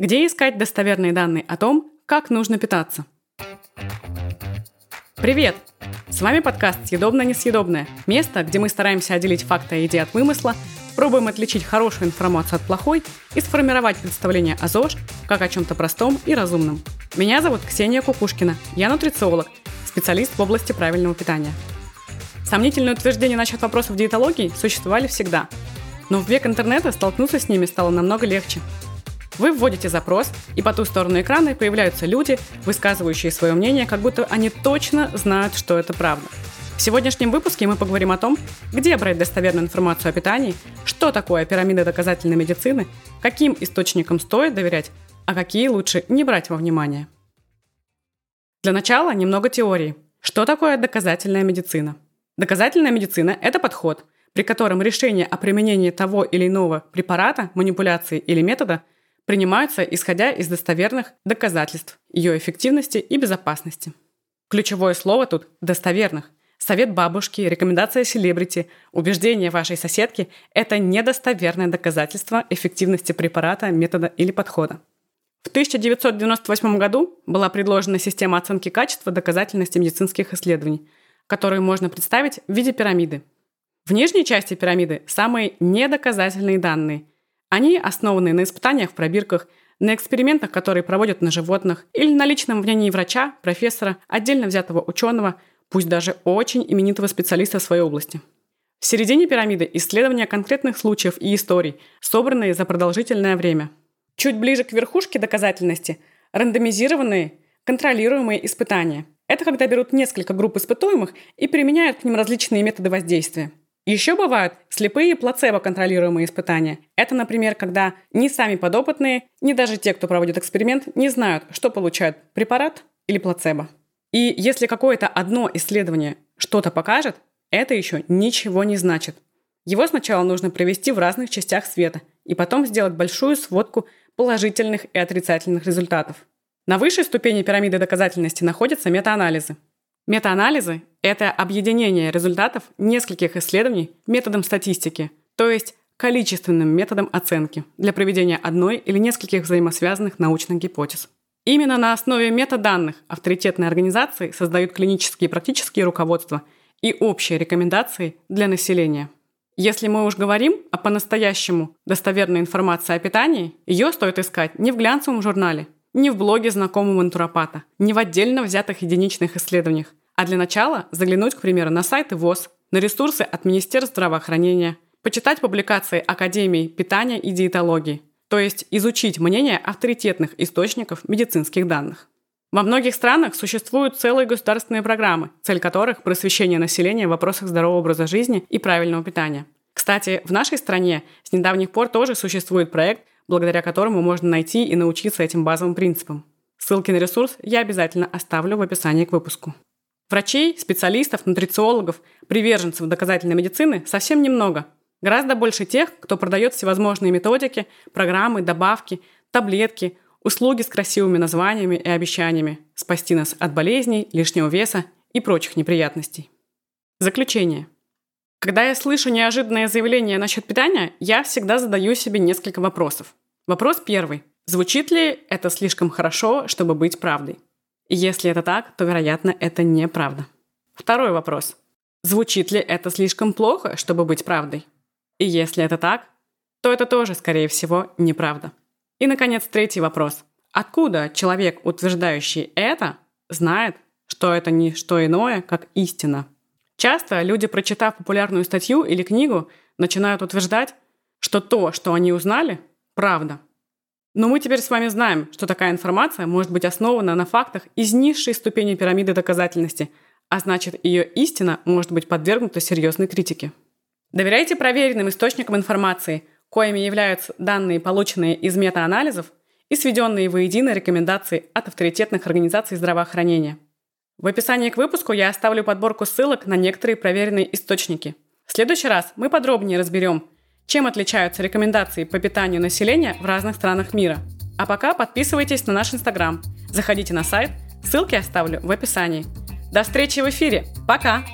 Где искать достоверные данные о том, как нужно питаться? Привет! С вами подкаст «Съедобное-несъедобное» – место, где мы стараемся отделить факты о еде от вымысла, пробуем отличить хорошую информацию от плохой и сформировать представление о ЗОЖ как о чем-то простом и разумном. Меня зовут Ксения Кукушкина, я нутрициолог, специалист в области правильного питания. Сомнительные утверждения насчет вопросов диетологии существовали всегда, но в век интернета столкнуться с ними стало намного легче – вы вводите запрос, и по ту сторону экрана появляются люди, высказывающие свое мнение, как будто они точно знают, что это правда. В сегодняшнем выпуске мы поговорим о том, где брать достоверную информацию о питании, что такое пирамида доказательной медицины, каким источникам стоит доверять, а какие лучше не брать во внимание. Для начала немного теории. Что такое доказательная медицина? Доказательная медицина – это подход, при котором решение о применении того или иного препарата, манипуляции или метода – принимаются исходя из достоверных доказательств ее эффективности и безопасности. Ключевое слово тут – достоверных. Совет бабушки, рекомендация селебрити, убеждение вашей соседки – это недостоверное доказательство эффективности препарата, метода или подхода. В 1998 году была предложена система оценки качества доказательности медицинских исследований, которую можно представить в виде пирамиды. В нижней части пирамиды самые недоказательные данные, они основаны на испытаниях в пробирках, на экспериментах, которые проводят на животных, или на личном мнении врача, профессора, отдельно взятого ученого, пусть даже очень именитого специалиста в своей области. В середине пирамиды исследования конкретных случаев и историй, собранные за продолжительное время. Чуть ближе к верхушке доказательности – рандомизированные, контролируемые испытания. Это когда берут несколько групп испытуемых и применяют к ним различные методы воздействия. Еще бывают слепые плацебо-контролируемые испытания. Это, например, когда ни сами подопытные, ни даже те, кто проводит эксперимент, не знают, что получают – препарат или плацебо. И если какое-то одно исследование что-то покажет, это еще ничего не значит. Его сначала нужно провести в разных частях света и потом сделать большую сводку положительных и отрицательных результатов. На высшей ступени пирамиды доказательности находятся метаанализы – Метаанализы – это объединение результатов нескольких исследований методом статистики, то есть количественным методом оценки для проведения одной или нескольких взаимосвязанных научных гипотез. Именно на основе метаданных авторитетные организации создают клинические и практические руководства и общие рекомендации для населения. Если мы уж говорим о по-настоящему достоверной информации о питании, ее стоит искать не в глянцевом журнале, не в блоге знакомого натуропата, не в отдельно взятых единичных исследованиях, а для начала заглянуть, к примеру, на сайты ВОЗ, на ресурсы от Министерства здравоохранения, почитать публикации Академии питания и диетологии, то есть изучить мнение авторитетных источников медицинских данных. Во многих странах существуют целые государственные программы, цель которых – просвещение населения в вопросах здорового образа жизни и правильного питания. Кстати, в нашей стране с недавних пор тоже существует проект, благодаря которому можно найти и научиться этим базовым принципам. Ссылки на ресурс я обязательно оставлю в описании к выпуску. Врачей, специалистов, нутрициологов, приверженцев доказательной медицины совсем немного. Гораздо больше тех, кто продает всевозможные методики, программы, добавки, таблетки, услуги с красивыми названиями и обещаниями спасти нас от болезней, лишнего веса и прочих неприятностей. Заключение. Когда я слышу неожиданное заявление насчет питания, я всегда задаю себе несколько вопросов. Вопрос первый. Звучит ли это слишком хорошо, чтобы быть правдой? Если это так, то, вероятно, это неправда. Второй вопрос. Звучит ли это слишком плохо, чтобы быть правдой? И если это так, то это тоже, скорее всего, неправда. И, наконец, третий вопрос. Откуда человек, утверждающий это, знает, что это не что иное, как истина? Часто люди, прочитав популярную статью или книгу, начинают утверждать, что то, что они узнали, правда – но мы теперь с вами знаем, что такая информация может быть основана на фактах из низшей ступени пирамиды доказательности, а значит ее истина может быть подвергнута серьезной критике. Доверяйте проверенным источникам информации, коими являются данные, полученные из метаанализов и сведенные воедино рекомендации от авторитетных организаций здравоохранения. В описании к выпуску я оставлю подборку ссылок на некоторые проверенные источники. В следующий раз мы подробнее разберем – чем отличаются рекомендации по питанию населения в разных странах мира. А пока подписывайтесь на наш инстаграм, заходите на сайт, ссылки оставлю в описании. До встречи в эфире. Пока!